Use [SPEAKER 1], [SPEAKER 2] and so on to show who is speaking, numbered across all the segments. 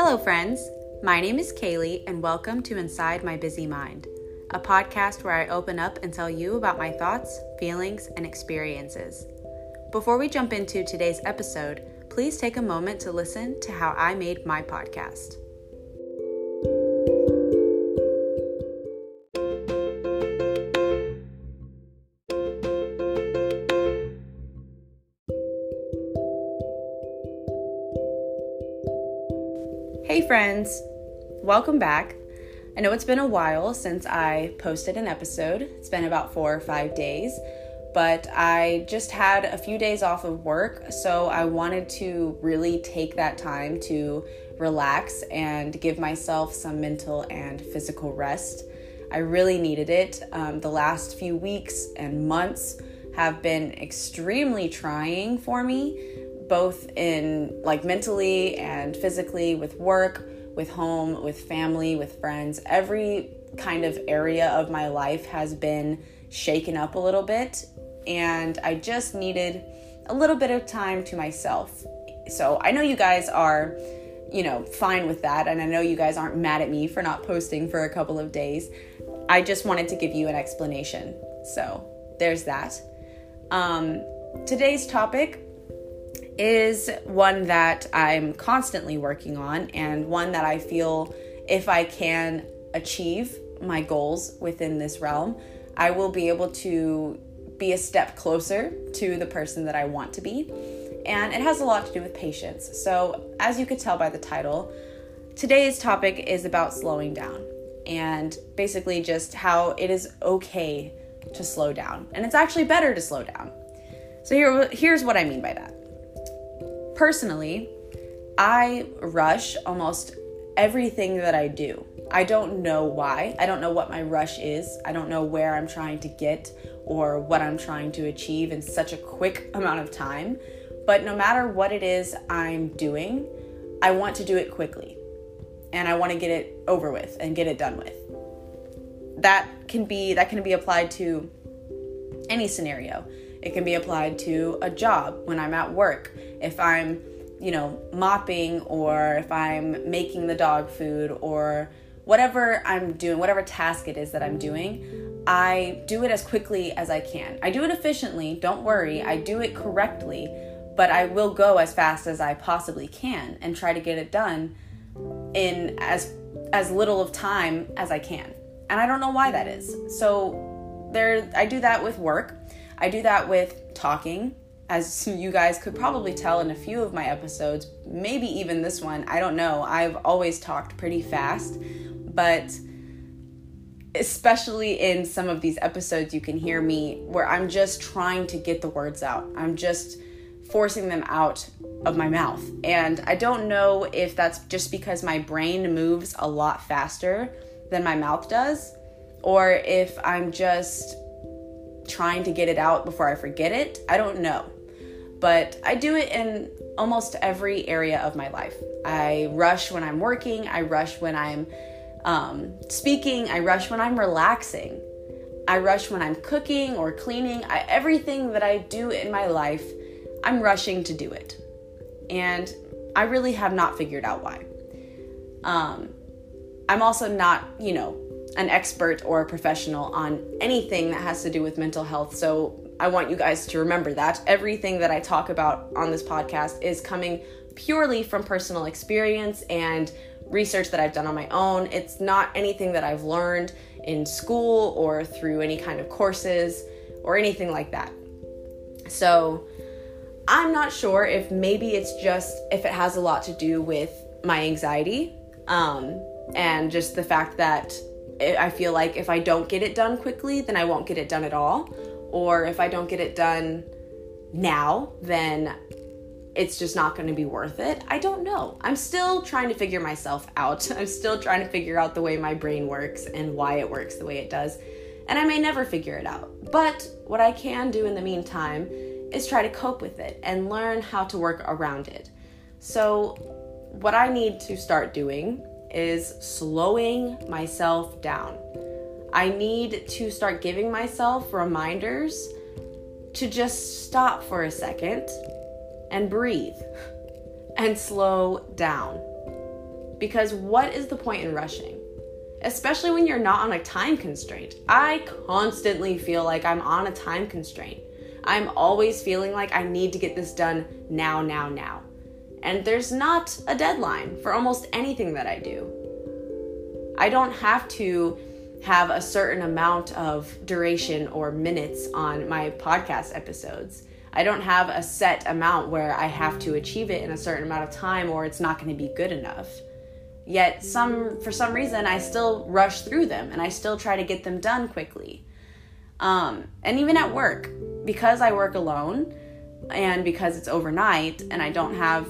[SPEAKER 1] Hello, friends. My name is Kaylee, and welcome to Inside My Busy Mind, a podcast where I open up and tell you about my thoughts, feelings, and experiences. Before we jump into today's episode, please take a moment to listen to how I made my podcast. Friends, welcome back. I know it's been a while since I posted an episode, it's been about four or five days, but I just had a few days off of work, so I wanted to really take that time to relax and give myself some mental and physical rest. I really needed it. Um, the last few weeks and months have been extremely trying for me both in like mentally and physically with work, with home, with family, with friends. Every kind of area of my life has been shaken up a little bit, and I just needed a little bit of time to myself. So I know you guys are, you know, fine with that, and I know you guys aren't mad at me for not posting for a couple of days. I just wanted to give you an explanation. So there's that. Um, today's topic is one that I'm constantly working on and one that I feel if I can achieve my goals within this realm, I will be able to be a step closer to the person that I want to be. And it has a lot to do with patience. So, as you could tell by the title, today's topic is about slowing down and basically just how it is okay to slow down. And it's actually better to slow down. So, here, here's what I mean by that personally, I rush almost everything that I do. I don't know why. I don't know what my rush is. I don't know where I'm trying to get or what I'm trying to achieve in such a quick amount of time. But no matter what it is I'm doing, I want to do it quickly. And I want to get it over with and get it done with. That can be that can be applied to any scenario. It can be applied to a job when I'm at work. If I'm, you know, mopping or if I'm making the dog food or whatever I'm doing, whatever task it is that I'm doing, I do it as quickly as I can. I do it efficiently, don't worry. I do it correctly, but I will go as fast as I possibly can and try to get it done in as as little of time as I can. And I don't know why that is. So there I do that with work. I do that with talking, as you guys could probably tell in a few of my episodes, maybe even this one. I don't know. I've always talked pretty fast, but especially in some of these episodes, you can hear me where I'm just trying to get the words out. I'm just forcing them out of my mouth. And I don't know if that's just because my brain moves a lot faster than my mouth does, or if I'm just trying to get it out before I forget it. I don't know. But I do it in almost every area of my life. I rush when I'm working, I rush when I'm um, speaking, I rush when I'm relaxing, I rush when I'm cooking or cleaning. I, everything that I do in my life, I'm rushing to do it. And I really have not figured out why. Um, I'm also not, you know, an expert or a professional on anything that has to do with mental health. So I want you guys to remember that. Everything that I talk about on this podcast is coming purely from personal experience and research that I've done on my own. It's not anything that I've learned in school or through any kind of courses or anything like that. So I'm not sure if maybe it's just if it has a lot to do with my anxiety um, and just the fact that I feel like if I don't get it done quickly, then I won't get it done at all. Or if I don't get it done now, then it's just not going to be worth it. I don't know. I'm still trying to figure myself out. I'm still trying to figure out the way my brain works and why it works the way it does. And I may never figure it out. But what I can do in the meantime is try to cope with it and learn how to work around it. So, what I need to start doing is slowing myself down. I need to start giving myself reminders to just stop for a second and breathe and slow down. Because what is the point in rushing? Especially when you're not on a time constraint. I constantly feel like I'm on a time constraint. I'm always feeling like I need to get this done now, now, now. And there's not a deadline for almost anything that I do. I don't have to have a certain amount of duration or minutes on my podcast episodes. I don't have a set amount where I have to achieve it in a certain amount of time or it's not going to be good enough. Yet some for some reason I still rush through them and I still try to get them done quickly. Um, and even at work, because I work alone and because it's overnight and I don't have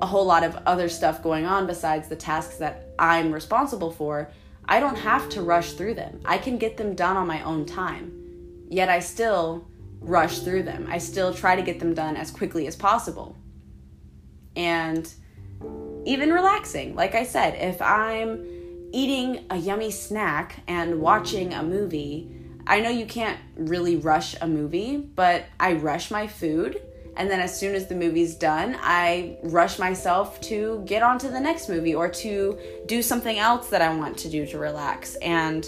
[SPEAKER 1] a whole lot of other stuff going on besides the tasks that I'm responsible for, I don't have to rush through them. I can get them done on my own time. Yet I still rush through them. I still try to get them done as quickly as possible. And even relaxing, like I said, if I'm eating a yummy snack and watching a movie, I know you can't really rush a movie, but I rush my food. And then as soon as the movie's done, I rush myself to get on to the next movie or to do something else that I want to do to relax. And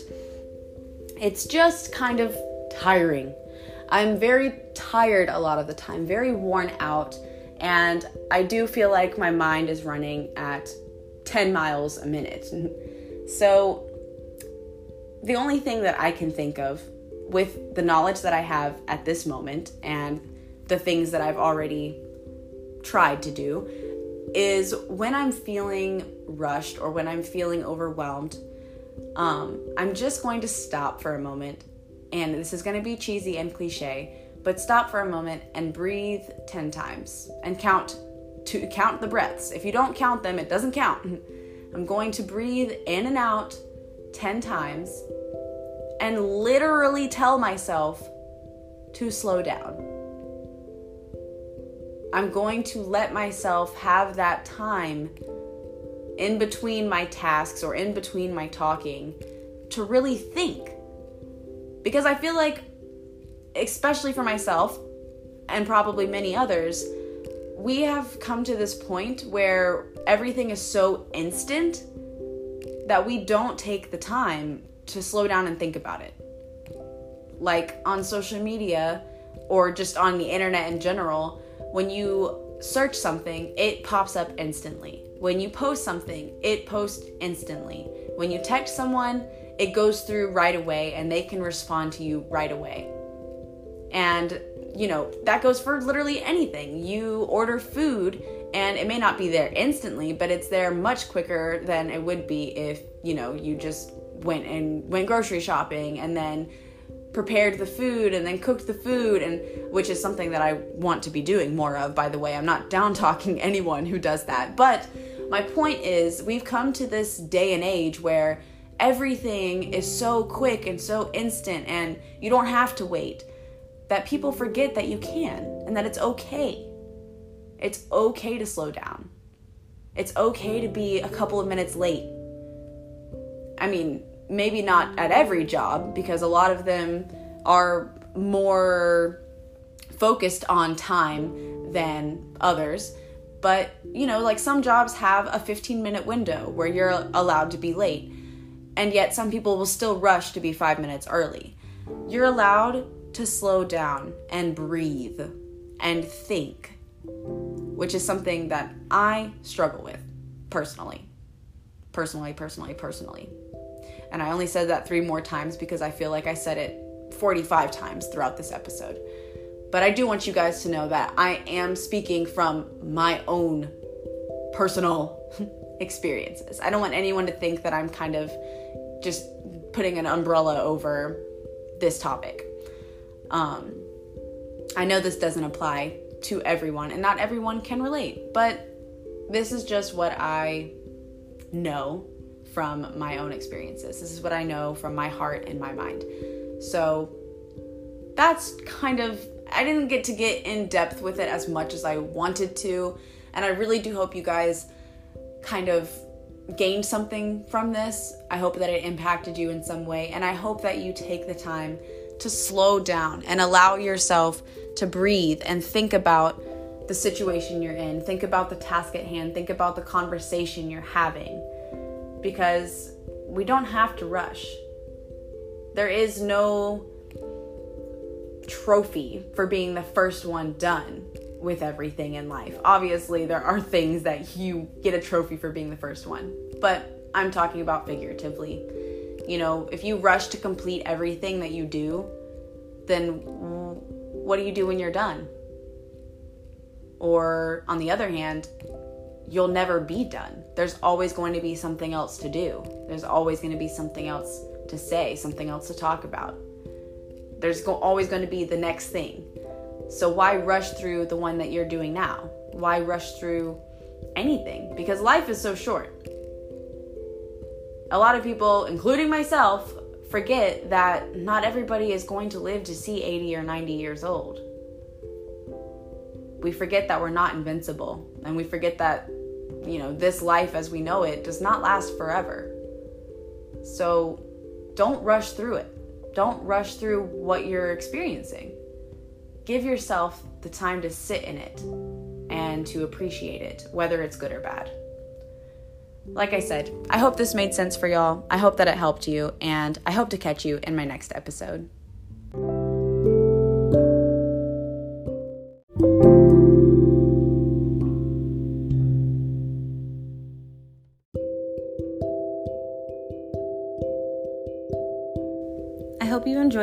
[SPEAKER 1] it's just kind of tiring. I'm very tired a lot of the time, very worn out. And I do feel like my mind is running at 10 miles a minute. So the only thing that I can think of with the knowledge that I have at this moment and the things that I've already tried to do is when I'm feeling rushed or when I'm feeling overwhelmed, um, I'm just going to stop for a moment. And this is going to be cheesy and cliche, but stop for a moment and breathe 10 times and count to count the breaths. If you don't count them, it doesn't count. I'm going to breathe in and out 10 times and literally tell myself to slow down. I'm going to let myself have that time in between my tasks or in between my talking to really think. Because I feel like, especially for myself and probably many others, we have come to this point where everything is so instant that we don't take the time to slow down and think about it. Like on social media or just on the internet in general, when you search something, it pops up instantly. When you post something, it posts instantly. When you text someone, it goes through right away and they can respond to you right away. And, you know, that goes for literally anything. You order food and it may not be there instantly, but it's there much quicker than it would be if, you know, you just went and went grocery shopping and then prepared the food and then cooked the food and which is something that I want to be doing more of by the way. I'm not down talking anyone who does that. But my point is we've come to this day and age where everything is so quick and so instant and you don't have to wait that people forget that you can and that it's okay. It's okay to slow down. It's okay to be a couple of minutes late. I mean, maybe not at every job because a lot of them are more focused on time than others. But, you know, like some jobs have a 15 minute window where you're allowed to be late. And yet some people will still rush to be five minutes early. You're allowed to slow down and breathe and think, which is something that I struggle with personally. Personally, personally, personally. And I only said that three more times because I feel like I said it 45 times throughout this episode. But I do want you guys to know that I am speaking from my own personal experiences. I don't want anyone to think that I'm kind of just putting an umbrella over this topic. Um, I know this doesn't apply to everyone, and not everyone can relate, but this is just what I know from my own experiences. This is what I know from my heart and my mind. So that's kind of, I didn't get to get in depth with it as much as I wanted to. And I really do hope you guys kind of gained something from this. I hope that it impacted you in some way. And I hope that you take the time to slow down and allow yourself to breathe and think about the situation you're in, think about the task at hand, think about the conversation you're having. Because we don't have to rush. There is no trophy for being the first one done with everything in life. Obviously, there are things that you get a trophy for being the first one, but I'm talking about figuratively. You know, if you rush to complete everything that you do, then what do you do when you're done? Or on the other hand, you'll never be done. There's always going to be something else to do. There's always going to be something else to say, something else to talk about. There's go- always going to be the next thing. So why rush through the one that you're doing now? Why rush through anything? Because life is so short. A lot of people, including myself, forget that not everybody is going to live to see 80 or 90 years old. We forget that we're not invincible, and we forget that, you know, this life as we know it does not last forever. So don't rush through it. Don't rush through what you're experiencing give yourself the time to sit in it and to appreciate it, whether it's good or bad. Like I said, I hope this made sense for y'all. I hope that it helped you, and I hope to catch you in my next episode.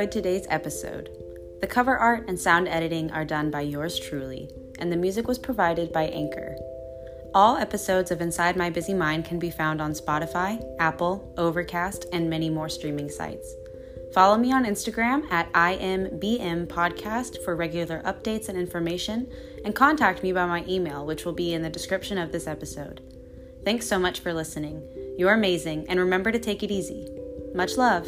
[SPEAKER 1] Enjoyed today's episode. The cover art and sound editing are done by yours truly, and the music was provided by Anchor. All episodes of Inside My Busy Mind can be found on Spotify, Apple, Overcast, and many more streaming sites. Follow me on Instagram at IMBM Podcast for regular updates and information, and contact me by my email, which will be in the description of this episode. Thanks so much for listening. You're amazing, and remember to take it easy. Much love.